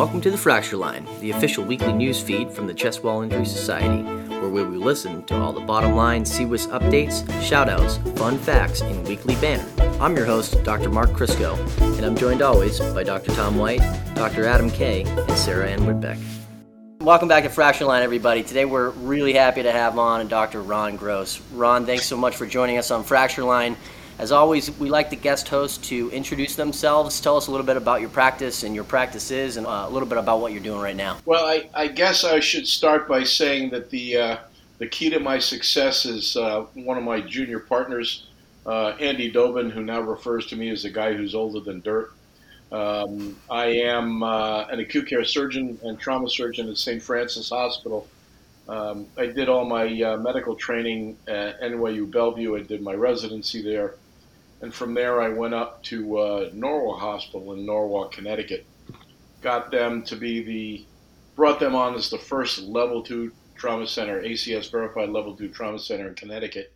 welcome to the Fracture Line, the official weekly news feed from the Chest Wall Injury Society, where we will listen to all the bottom line CWIS updates, shoutouts, fun facts in weekly banner. I'm your host, Dr. Mark Crisco, and I'm joined always by Dr. Tom White, Dr. Adam Kay, and Sarah Ann Whitbeck. Welcome back to Fracture Line, everybody. Today we're really happy to have on Dr. Ron Gross. Ron, thanks so much for joining us on Fracture Line. As always, we like the guest hosts to introduce themselves. Tell us a little bit about your practice and your practices, and uh, a little bit about what you're doing right now. Well, I, I guess I should start by saying that the uh, the key to my success is uh, one of my junior partners, uh, Andy Doben, who now refers to me as the guy who's older than dirt. Um, I am uh, an acute care surgeon and trauma surgeon at St. Francis Hospital. Um, I did all my uh, medical training at NYU Bellevue. I did my residency there. And from there, I went up to uh, Norwalk Hospital in Norwalk, Connecticut. Got them to be the, brought them on as the first level two trauma center, ACS verified level two trauma center in Connecticut.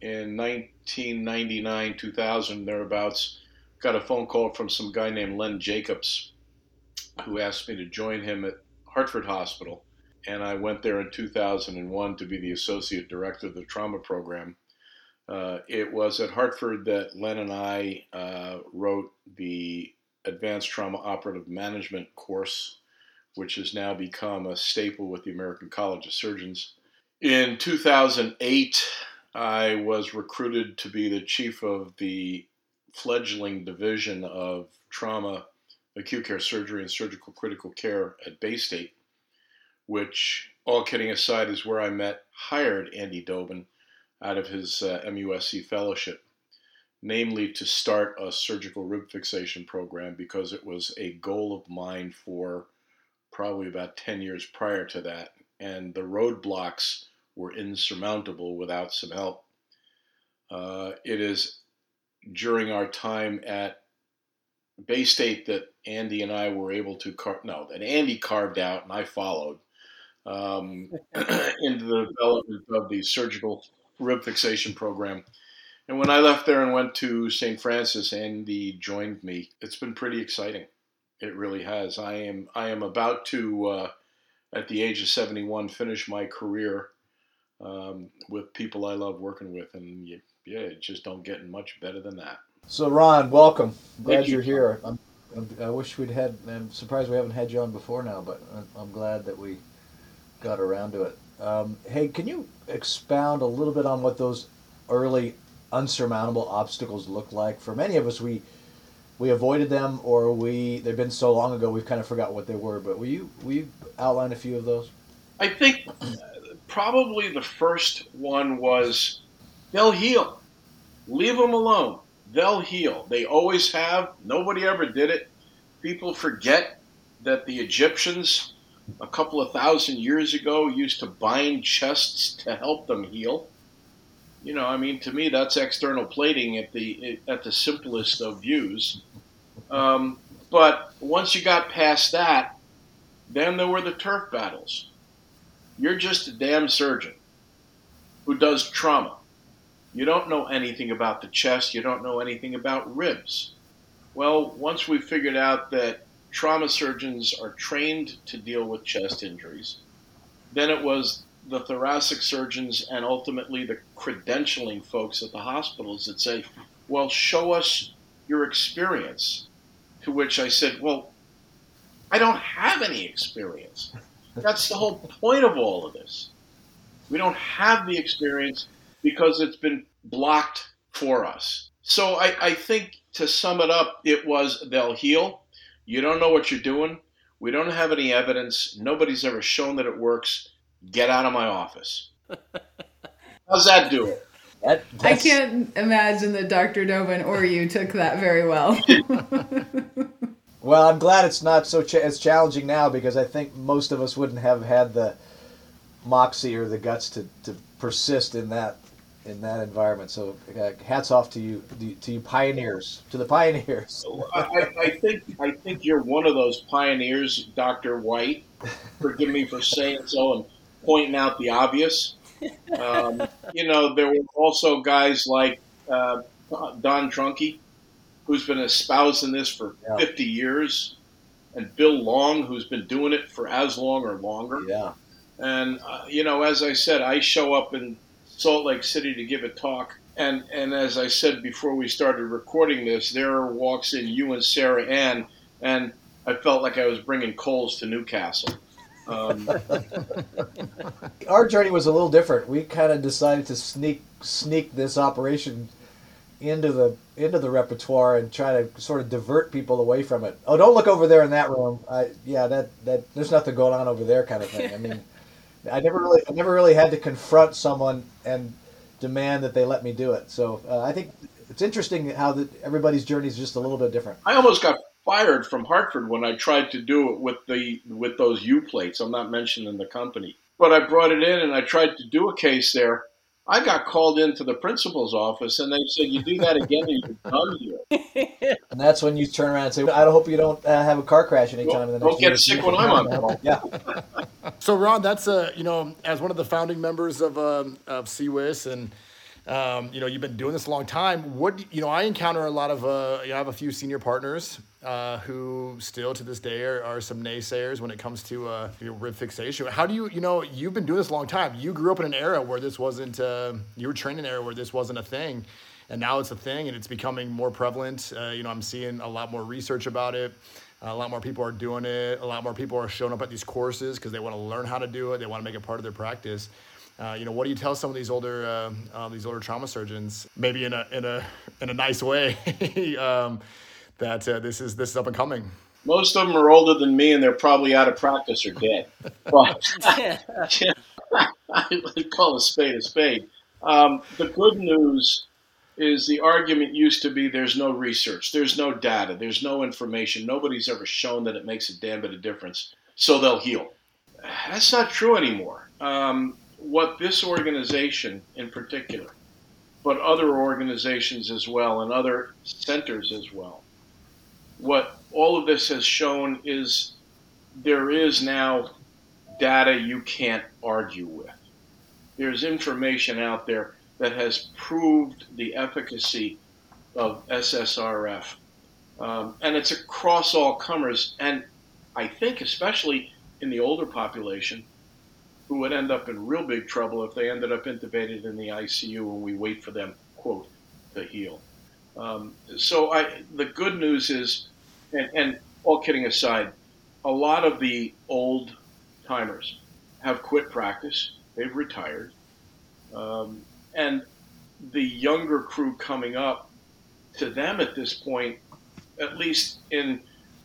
In 1999, 2000, thereabouts, got a phone call from some guy named Len Jacobs, who asked me to join him at Hartford Hospital. And I went there in 2001 to be the associate director of the trauma program uh, it was at Hartford that Len and I uh, wrote the Advanced Trauma Operative Management course, which has now become a staple with the American College of Surgeons. In 2008, I was recruited to be the chief of the fledgling division of trauma, acute care surgery, and surgical critical care at Baystate, which, all kidding aside, is where I met, hired Andy Doben out of his uh, MUSC fellowship, namely to start a surgical rib fixation program because it was a goal of mine for probably about 10 years prior to that. And the roadblocks were insurmountable without some help. Uh, it is during our time at Baystate that Andy and I were able to car- no that Andy carved out and I followed um, into the development of the surgical rib fixation program. And when I left there and went to St. Francis, Andy joined me. It's been pretty exciting. It really has. I am I am about to, uh, at the age of 71, finish my career um, with people I love working with, and you, yeah, it just don't get much better than that. So Ron, welcome. Glad you. are here. I'm, i wish we'd had. I'm surprised we haven't had you on before now, but I'm glad that we got around to it. Um, hey, can you expound a little bit on what those early unsurmountable obstacles look like? For many of us, we we avoided them, or we they've been so long ago we've kind of forgot what they were. But will you will you outline a few of those? I think probably the first one was they'll heal. Leave them alone. They'll heal. They always have. Nobody ever did it. People forget that the Egyptians a couple of thousand years ago used to bind chests to help them heal. You know, I mean, to me, that's external plating at the at the simplest of views. Um, but once you got past that, then there were the turf battles. You're just a damn surgeon who does trauma. You don't know anything about the chest. You don't know anything about ribs. Well, once we figured out that trauma surgeons are trained to deal with chest injuries. Then it was the thoracic surgeons and ultimately the credentialing folks at the hospitals that say, well, show us your experience. To which I said, well, I don't have any experience. That's the whole point of all of this. We don't have the experience because it's been blocked for us. So I, I think to sum it up, it was they'll heal, you don't know what you're doing. We don't have any evidence. Nobody's ever shown that it works. Get out of my office. How's that do it? That, I can't imagine that Dr. Doben or you took that very well. well, I'm glad it's not so ch- as challenging now because I think most of us wouldn't have had the moxie or the guts to, to persist in that in that environment. So uh, hats off to you, to you pioneers, to the pioneers. I, I, think I think you're one of those pioneers, Doctor White. Forgive me for saying so and pointing out the obvious. Um, you know, there were also guys like uh, Don Trunkey, who's been espousing this for yeah. 50 years. and Bill Long, who's been doing it for as long or longer. Yeah. And uh, you know, as I said, I show up in Salt Lake City to give a talk, and and as I said before we started recording this, there walks in you and Sarah Ann, and I felt like I was bringing coals to Newcastle. Um, Our journey was a little different. We kind of decided to sneak sneak this operation into the into the repertoire and try to sort of divert people away from it. Oh, don't look over there in that room. I, yeah, that that there's nothing going on over there, kind of thing. I mean, I never really I never really had to confront someone and demand that they let me do it. So uh, I think it's interesting how the, everybody's journey is just a little bit different. I almost got fired from Hartford when I tried to do it with the with those U plates. I'm not mentioning the company, but I brought it in and I tried to do a case there I got called into the principal's office, and they said, "You do that again, and you're done here." And that's when you turn around and say, "I hope you don't uh, have a car crash anytime well, in the next." Don't get sick when I'm on call. yeah. So, Ron, that's a you know, as one of the founding members of um, of CWIS and um, you know, you've been doing this a long time. What you know, I encounter a lot of. Uh, you know, I have a few senior partners uh, who still to this day are, are some naysayers when it comes to uh, rib fixation. How do you, you know, you've been doing this a long time. You grew up in an era where this wasn't. Uh, you were an era where this wasn't a thing, and now it's a thing, and it's becoming more prevalent. Uh, you know, I'm seeing a lot more research about it. A lot more people are doing it. A lot more people are showing up at these courses because they want to learn how to do it. They want to make it part of their practice. Uh, you know, what do you tell some of these older uh, uh, these older trauma surgeons, maybe in a in a in a nice way, um, that uh, this is this is up and coming? Most of them are older than me, and they're probably out of practice or dead. But I call a spade a spade. Um, the good news is the argument used to be there's no research, there's no data, there's no information. Nobody's ever shown that it makes a damn bit of difference, so they'll heal. That's not true anymore. Um, what this organization in particular, but other organizations as well and other centers as well, what all of this has shown is there is now data you can't argue with. There's information out there that has proved the efficacy of SSRF. Um, and it's across all comers. And I think, especially in the older population, who would end up in real big trouble if they ended up intubated in the ICU and we wait for them, quote, to heal. Um, so I, the good news is, and, and all kidding aside, a lot of the old timers have quit practice. They've retired. Um, and the younger crew coming up, to them at this point, at least in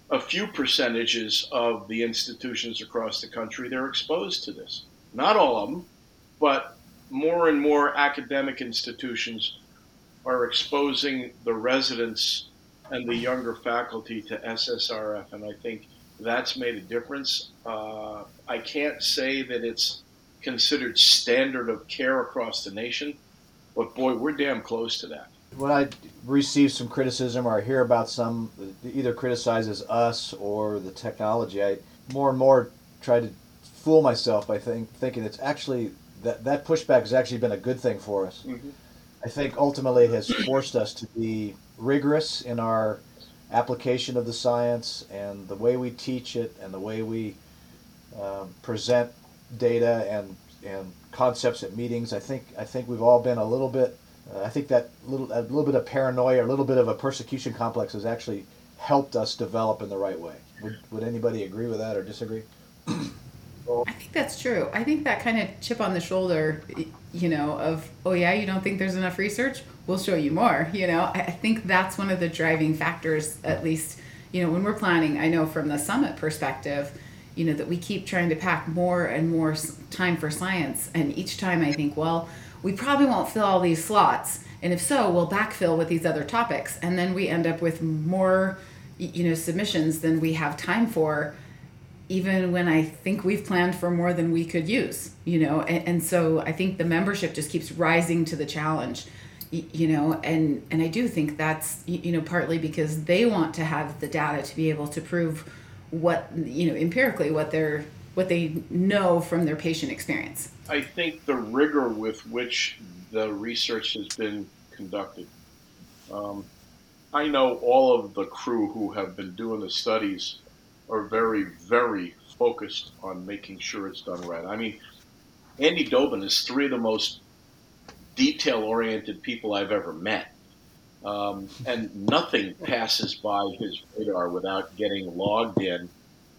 a few percentages of the institutions across the country, they're exposed to this not all of them, but more and more academic institutions are exposing the residents and the younger faculty to SSRF, and I think that's made a difference. Uh, I can't say that it's considered standard of care across the nation, but boy, we're damn close to that. When I receive some criticism or I hear about some either criticizes us or the technology, I more and more try to fool myself by think, thinking it's actually that that pushback has actually been a good thing for us. Mm-hmm. I think ultimately it has forced us to be rigorous in our application of the science and the way we teach it and the way we um, present data and and concepts at meetings. I think I think we've all been a little bit. Uh, I think that little a little bit of paranoia, a little bit of a persecution complex has actually helped us develop in the right way. Would, would anybody agree with that or disagree? I think that's true. I think that kind of chip on the shoulder, you know, of, oh, yeah, you don't think there's enough research? We'll show you more. You know, I think that's one of the driving factors, at least, you know, when we're planning, I know from the summit perspective, you know, that we keep trying to pack more and more time for science. And each time I think, well, we probably won't fill all these slots. And if so, we'll backfill with these other topics. And then we end up with more, you know, submissions than we have time for even when I think we've planned for more than we could use, you know, and, and so I think the membership just keeps rising to the challenge, you know, and and I do think that's you know partly because they want to have the data to be able to prove what you know empirically what they're what they know from their patient experience. I think the rigor with which the research has been conducted. Um, I know all of the crew who have been doing the studies are very, very focused on making sure it's done right. I mean, Andy Doben is three of the most detail oriented people I've ever met. Um, and nothing passes by his radar without getting logged in,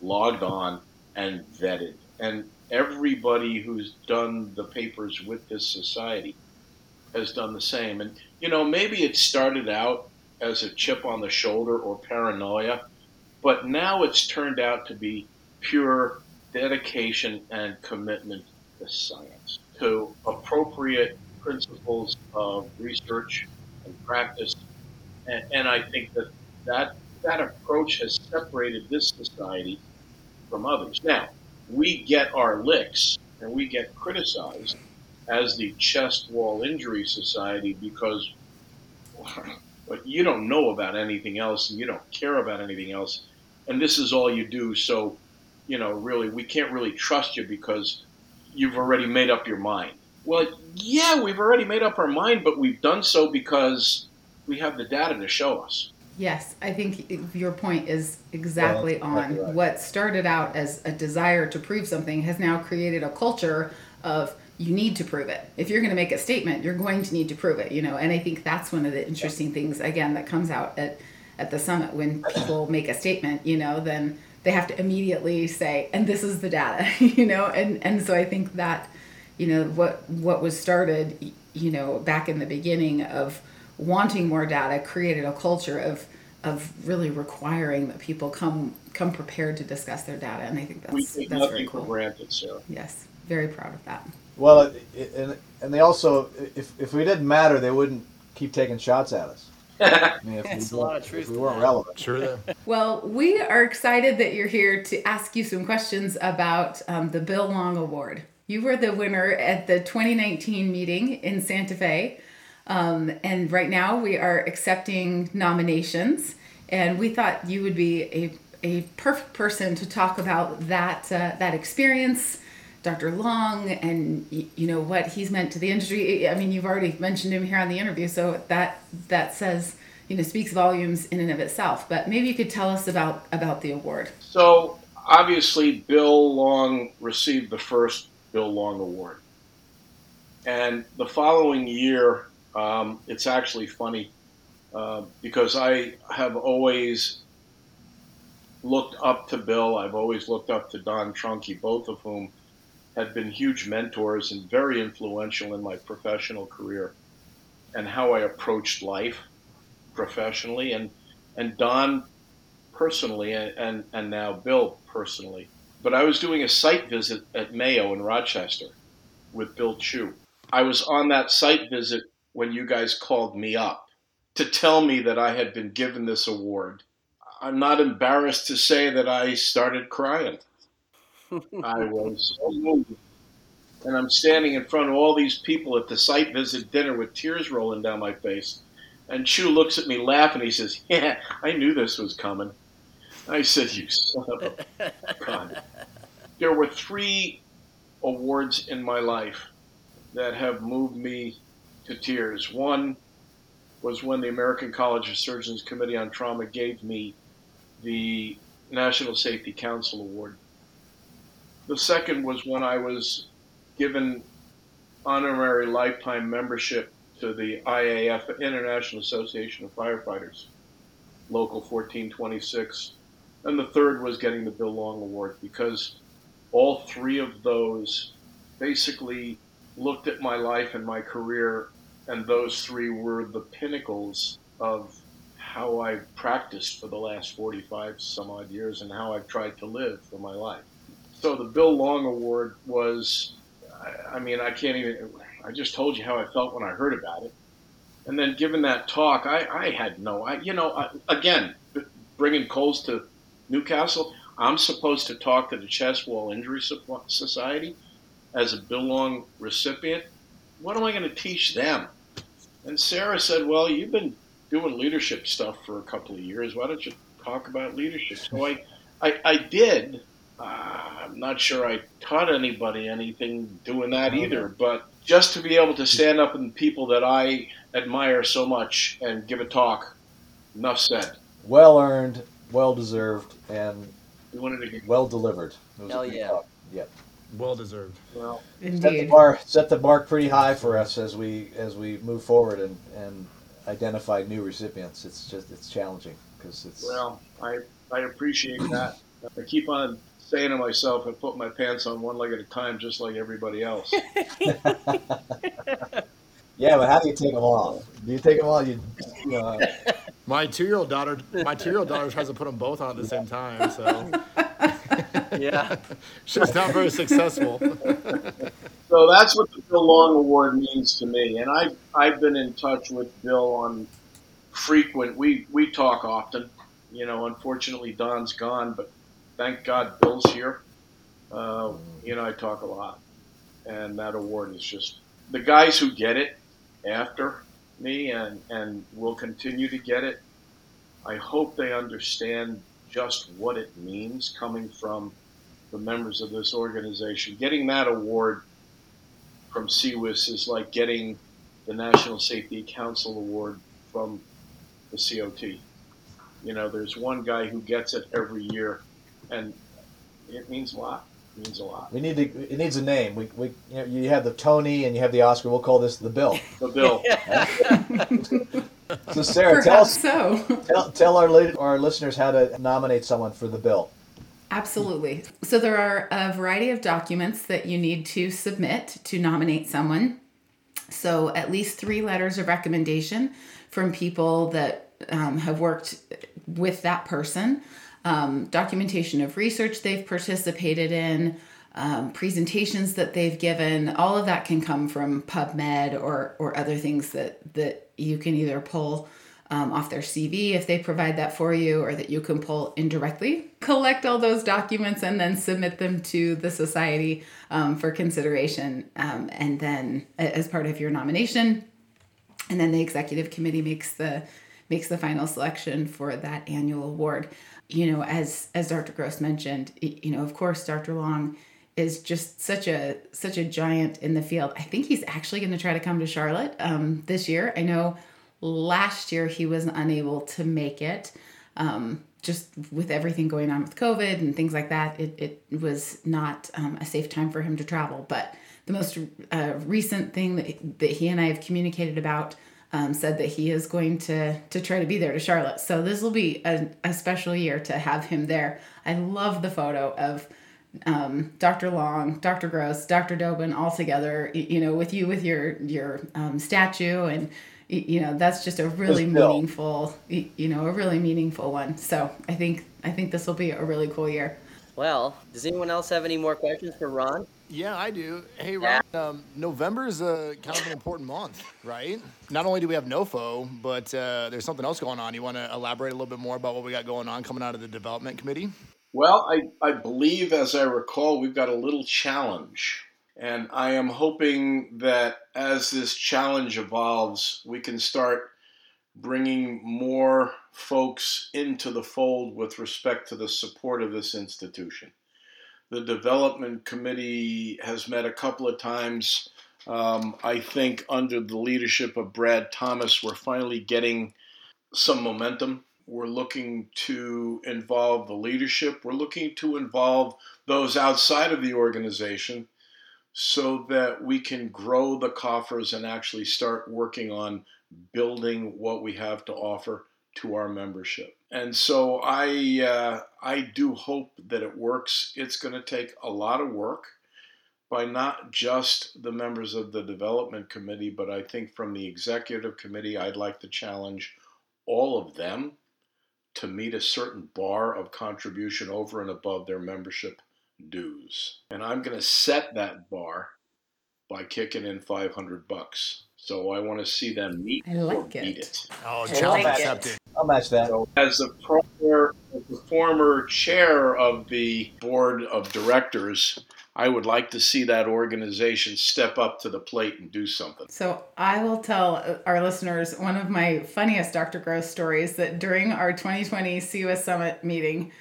logged on, and vetted. And everybody who's done the papers with this society has done the same. And, you know, maybe it started out as a chip on the shoulder or paranoia, but now it's turned out to be pure dedication and commitment to science, to appropriate principles of research and practice. And, and I think that, that that approach has separated this society from others. Now, we get our licks and we get criticized as the chest wall injury society because but you don't know about anything else and you don't care about anything else and this is all you do so you know really we can't really trust you because you've already made up your mind well yeah we've already made up our mind but we've done so because we have the data to show us Yes, I think your point is exactly well, on. Right. What started out as a desire to prove something has now created a culture of you need to prove it. If you're going to make a statement, you're going to need to prove it, you know. And I think that's one of the interesting things again that comes out at at the summit when people make a statement, you know, then they have to immediately say, and this is the data, you know. And and so I think that, you know, what what was started, you know, back in the beginning of wanting more data created a culture of of really requiring that people come come prepared to discuss their data, and I think that's we that's very cool. for granted, Sarah. Yes, very proud of that. Well, and and they also, if if we didn't matter, they wouldn't keep taking shots at us. I mean, if, That's we, a lot of truth if we weren't relevant. Sure. well, we are excited that you're here to ask you some questions about um, the Bill Long Award. You were the winner at the 2019 meeting in Santa Fe. Um, and right now we are accepting nominations, and we thought you would be a, a perfect person to talk about that uh, that experience, Dr. Long, and you know what he's meant to the industry. I mean, you've already mentioned him here on the interview, so that that says you know speaks volumes in and of itself. But maybe you could tell us about about the award. So obviously, Bill Long received the first Bill Long Award, and the following year um, it's actually funny uh, because I have always looked up to Bill. I've always looked up to Don Trunkey, both of whom had been huge mentors and very influential in my professional career and how I approached life professionally and and Don personally and, and, and now Bill personally. But I was doing a site visit at Mayo in Rochester with Bill Chu. I was on that site visit when you guys called me up to tell me that I had been given this award. I'm not embarrassed to say that I started crying. I was. And I'm standing in front of all these people at the site visit dinner with tears rolling down my face. And Chu looks at me laughing. He says, Yeah, I knew this was coming. I said, You son of a gun. There were three awards in my life that have moved me to tears. One was when the American College of Surgeons Committee on Trauma gave me the National Safety Council Award. The second was when I was given honorary lifetime membership to the IAF, International Association of Firefighters, Local 1426. And the third was getting the Bill Long Award because all three of those basically looked at my life and my career and those three were the pinnacles of how I've practiced for the last 45 some odd years and how I've tried to live for my life. So the Bill Long Award was, I, mean, I can't even, I just told you how I felt when I heard about it. And then given that talk, I, I had no, I, you know, I, again, bringing coals to Newcastle, I'm supposed to talk to the Chest Wall Injury Society as a Bill Long recipient. What am I going to teach them? And Sarah said, Well, you've been doing leadership stuff for a couple of years. Why don't you talk about leadership? So I, I, I did. Uh, I'm not sure I taught anybody anything doing that either, but just to be able to stand up and people that I admire so much and give a talk, enough said. Well earned, well deserved, and We wanted to get Well delivered. It was Hell yeah. talk. Yep. Well deserved. well. Indeed. Set the bar set the mark pretty high for us as we as we move forward and, and identify new recipients. It's just it's challenging because it's Well, I I appreciate that. I keep on saying to myself, and put my pants on one leg at a time, just like everybody else. yeah. But how do you take them off? Do you take them off? You, you know, uh, My two-year-old daughter, my two-year-old daughter tries to put them both on at the same time, so Yeah. she's not very successful. So that's what the Bill Long Award means to me. And I've I've been in touch with Bill on frequent. We we talk often. You know, unfortunately Don's gone, but thank God Bill's here. Uh, you know, I talk a lot, and that award is just the guys who get it after me and and will continue to get it. I hope they understand just what it means coming from the members of this organization. Getting that award from CWIS is like getting the National Safety Council Award from the COT. You know, there's one guy who gets it every year, and it means a lot. It means a lot. we need to. It needs a name. We, we you, know, you have the Tony and you have the Oscar. We'll call this the Bill. The bill. So Sarah, tell us, so. tell, tell our li- our listeners how to nominate someone for the Bill. Absolutely. So there are a variety of documents that you need to submit to nominate someone. So at least three letters of recommendation from people that um, have worked with that person, um, documentation of research they've participated in, um, presentations that they've given. All of that can come from PubMed or or other things that that you can either pull um, off their CV if they provide that for you, or that you can pull indirectly. Collect all those documents and then submit them to the society um, for consideration, um, and then as part of your nomination, and then the executive committee makes the makes the final selection for that annual award. You know, as as Dr. Gross mentioned, you know, of course, Dr. Long is just such a such a giant in the field. I think he's actually going to try to come to Charlotte um, this year. I know last year he was unable to make it. Um, just with everything going on with COVID and things like that, it, it was not um, a safe time for him to travel. But the most uh, recent thing that, that he and I have communicated about um, said that he is going to to try to be there to Charlotte. So this will be a, a special year to have him there. I love the photo of um, Dr. Long, Dr. Gross, Dr. Doben all together. You know, with you with your your um, statue and you know that's just a really Bill. meaningful you know a really meaningful one. So I think I think this will be a really cool year. Well, does anyone else have any more questions for Ron? Yeah, I do. Hey, Ron, um, November is a kind of an important month, right? Not only do we have NOFO, but uh, there's something else going on. You want to elaborate a little bit more about what we got going on coming out of the development committee? Well, I, I believe, as I recall, we've got a little challenge. And I am hoping that as this challenge evolves, we can start bringing more folks into the fold with respect to the support of this institution. The development committee has met a couple of times. Um, I think under the leadership of Brad Thomas, we're finally getting some momentum. We're looking to involve the leadership. We're looking to involve those outside of the organization so that we can grow the coffers and actually start working on building what we have to offer to our membership. And so I uh, I do hope that it works. It's going to take a lot of work by not just the members of the development committee, but I think from the executive committee, I'd like to challenge all of them to meet a certain bar of contribution over and above their membership dues. And I'm going to set that bar by kicking in 500 bucks. So I want to see them meet I like or beat it. it. Oh, challenge like accepted. I'll match that. So as the former, as the former chair of the board of directors, I would like to see that organization step up to the plate and do something. So I will tell our listeners one of my funniest Dr. Gross stories that during our 2020 CWIS Summit meeting,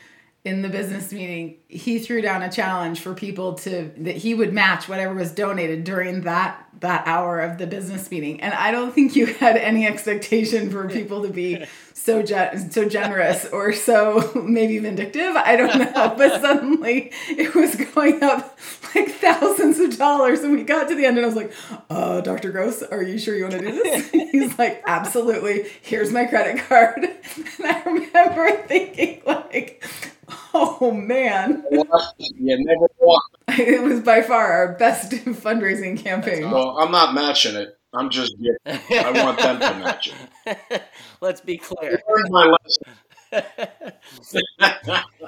in the business meeting, he threw down a challenge for people to that he would match whatever was donated during that that hour of the business meeting. And I don't think you had any expectation for people to be so ge- so generous or so maybe vindictive. I don't know, but suddenly it was going up like thousands of dollars, and we got to the end, and I was like, "Uh, Dr. Gross, are you sure you want to do this?" He's like, "Absolutely. Here's my credit card." And I remember thinking like Oh man. you never walk. It was by far our best fundraising campaign. Well, I'm not matching it. I'm just I want them to match it. Let's be clear. my lesson. I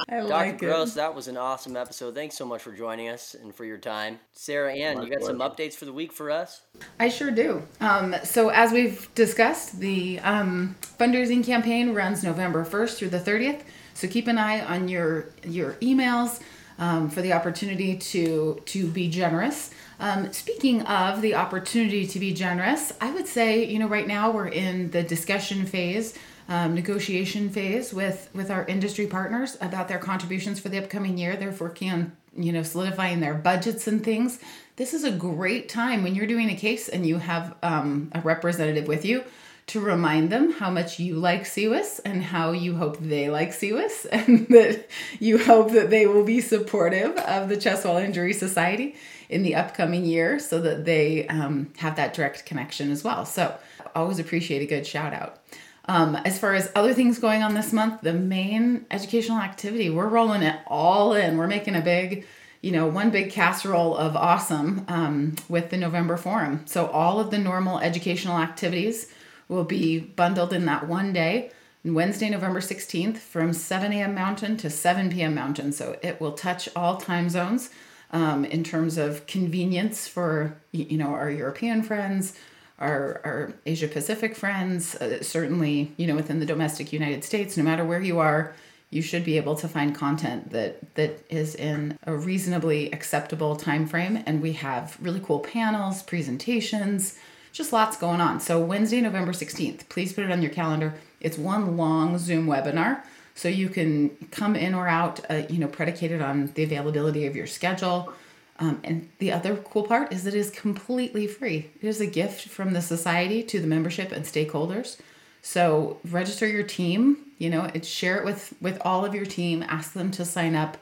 Dr. like Gross, it. that was an awesome episode. Thanks so much for joining us and for your time. Sarah Ann, you got some updates for the week for us? I sure do. Um, so, as we've discussed, the um, fundraising campaign runs November 1st through the 30th. So keep an eye on your your emails um, for the opportunity to to be generous. Um, speaking of the opportunity to be generous, I would say you know right now we're in the discussion phase. Um, negotiation phase with with our industry partners about their contributions for the upcoming year. They're working on you know solidifying their budgets and things. This is a great time when you're doing a case and you have um, a representative with you to remind them how much you like CWIS and how you hope they like CWIS and that you hope that they will be supportive of the Chest Wall Injury Society in the upcoming year so that they um, have that direct connection as well. So always appreciate a good shout out. Um, as far as other things going on this month, the main educational activity, we're rolling it all in. We're making a big, you know, one big casserole of awesome um, with the November Forum. So all of the normal educational activities will be bundled in that one day. Wednesday, November 16th from 7 a.m. Mountain to 7 p.m. Mountain. So it will touch all time zones um, in terms of convenience for, you know, our European friends, our, our Asia Pacific friends, uh, certainly, you know, within the domestic United States, no matter where you are, you should be able to find content that that is in a reasonably acceptable time frame and we have really cool panels presentations just lots going on. So Wednesday, November 16th, please put it on your calendar. It's one long Zoom webinar. So you can come in or out, uh, you know, predicated on the availability of your schedule. Um, and the other cool part is it is completely free. It is a gift from the society to the membership and stakeholders. So register your team, you know, it share it with with all of your team. Ask them to sign up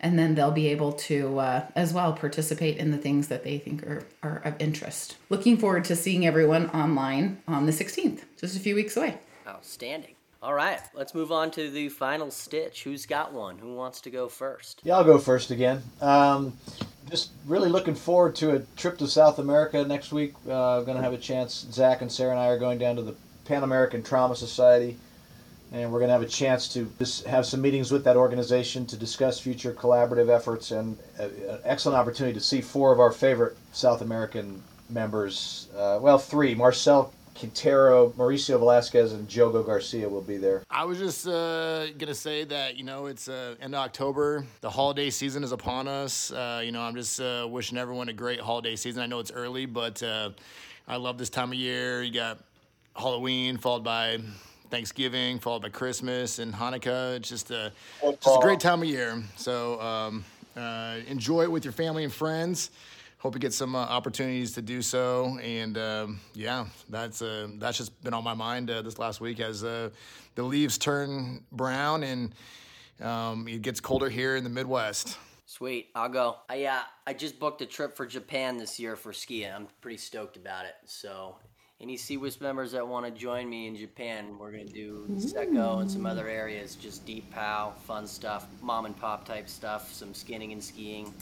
and then they'll be able to uh, as well participate in the things that they think are, are of interest. Looking forward to seeing everyone online on the 16th, just a few weeks away. Outstanding. All right, let's move on to the final stitch. Who's got one? Who wants to go first? Yeah, I'll go first again. Um, just really looking forward to a trip to South America next week. Uh, I'm going to have a chance. Zach and Sarah and I are going down to the Pan American Trauma Society and we're going to have a chance to have some meetings with that organization to discuss future collaborative efforts and an excellent opportunity to see four of our favorite South American members. Uh, well, three: Marcel Quintero, Mauricio Velasquez, and Jogo Garcia will be there. I was just uh, gonna say that you know it's uh, end of October. The holiday season is upon us. Uh, you know, I'm just uh, wishing everyone a great holiday season. I know it's early, but uh, I love this time of year. You got Halloween followed by Thanksgiving, followed by Christmas and Hanukkah. It's just a, just a great time of year. So um, uh, enjoy it with your family and friends. Hope you get some uh, opportunities to do so. And um, yeah, that's uh, that's just been on my mind uh, this last week as uh, the leaves turn brown and um, it gets colder here in the Midwest. Sweet, I'll go. I uh, I just booked a trip for Japan this year for skiing. I'm pretty stoked about it. So any CWIS members that want to join me in Japan, we're going to do Seko and some other areas, just deep POW, fun stuff, mom and pop type stuff, some skinning and skiing.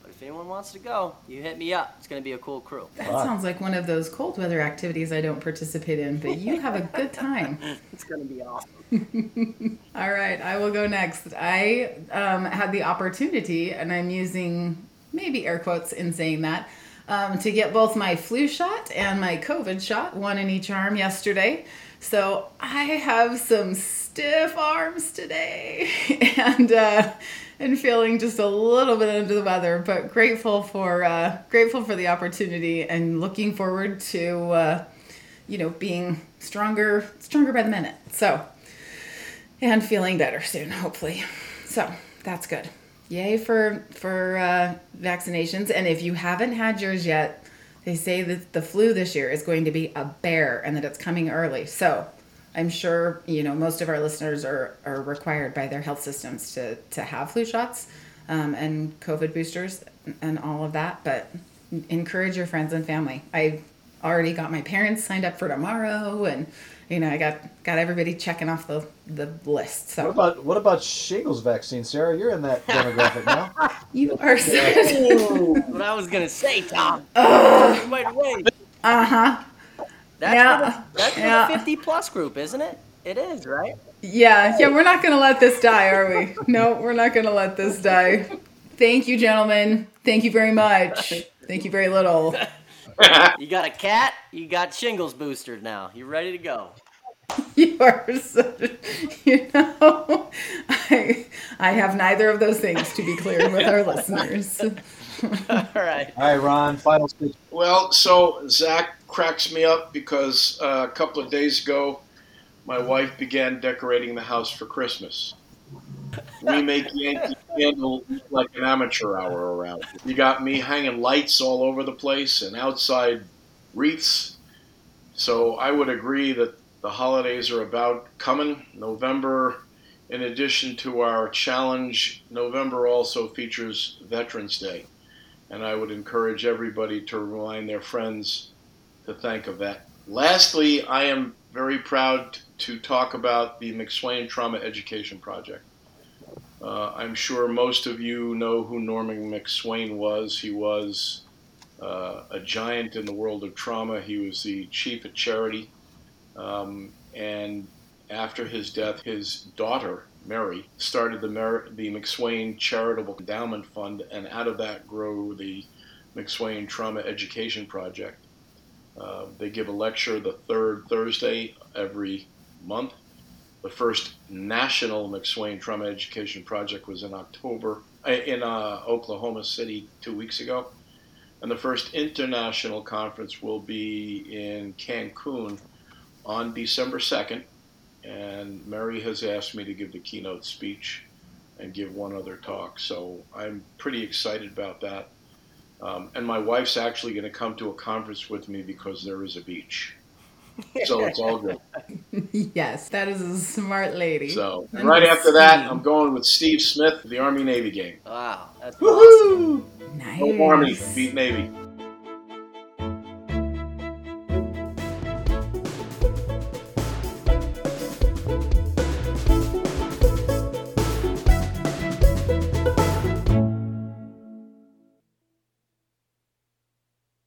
But if anyone wants to go, you hit me up. It's going to be a cool crew. That sounds like one of those cold weather activities I don't participate in, but you have a good time. It's going to be awesome. All right, I will go next. I um, had the opportunity, and I'm using maybe air quotes in saying that, um, to get both my flu shot and my COVID shot, one in each arm yesterday. So I have some stiff arms today, and uh, and feeling just a little bit under the weather, but grateful for uh, grateful for the opportunity and looking forward to uh, you know being stronger stronger by the minute. So and feeling better soon, hopefully. So That's good. Yay for for uh, vaccinations. And if you haven't had yours yet, they say that the flu this year is going to be a bear and that it's coming early. So I'm sure you know most of our listeners are, are required by their health systems to, to have flu shots um, and COVID boosters and all of that. But encourage your friends and family. I already got my parents signed up for tomorrow, and you know I got got everybody checking off the the list. So What about what about shingles vaccine, Sarah? You're in that demographic now. you are. what I was gonna say, Tom. you might wait. uh huh. That's, Yeah. for the, that's for Yeah. the 50 plus group, isn't it? It is, right? Yeah, yeah, we're not gonna let this die, are we? No, we're not gonna let this die. Thank you, gentlemen. Thank you very much. Thank you very little. You got a cat, you got shingles boosted now. You ready to go? You are such, you know, I, I have neither of those things to be clear with our listeners. All right. All right, Ron. Final speech. Well, so Zach cracks me up because uh, a couple of days ago, my wife began decorating the house for Christmas. We make Yankee Candle like an amateur hour around. You got me hanging lights all over the place and outside wreaths. So I would agree that the holidays are about coming. November, in addition to our challenge, November also features Veterans Day and I would encourage everybody to remind their friends to think of that. Lastly, I am very proud to talk about the McSwain Trauma Education Project. Uh, I'm sure most of you know who Norman McSwain was. He was uh, a giant in the world of trauma. He was the chief at charity. Um, and after his death, his daughter, Mary, started the, Mer- the McSwain Charitable Endowment Fund, and out of that grew the McSwain Trauma Education Project. Uh, they give a lecture the third Thursday every month. The first national McSwain Trauma Education Project was in October uh, in uh, Oklahoma City two weeks ago, and the first international conference will be in Cancun on December 2nd and Mary has asked me to give the keynote speech and give one other talk. So I'm pretty excited about that. Um, and my wife's actually going to come to a conference with me because there is a beach. So it's all good. yes, that is a smart lady. So and And right after that, I'm going with Steve Smith, the Army Navy game. Wow. That's awesome. Nice. Hope Army beat Navy.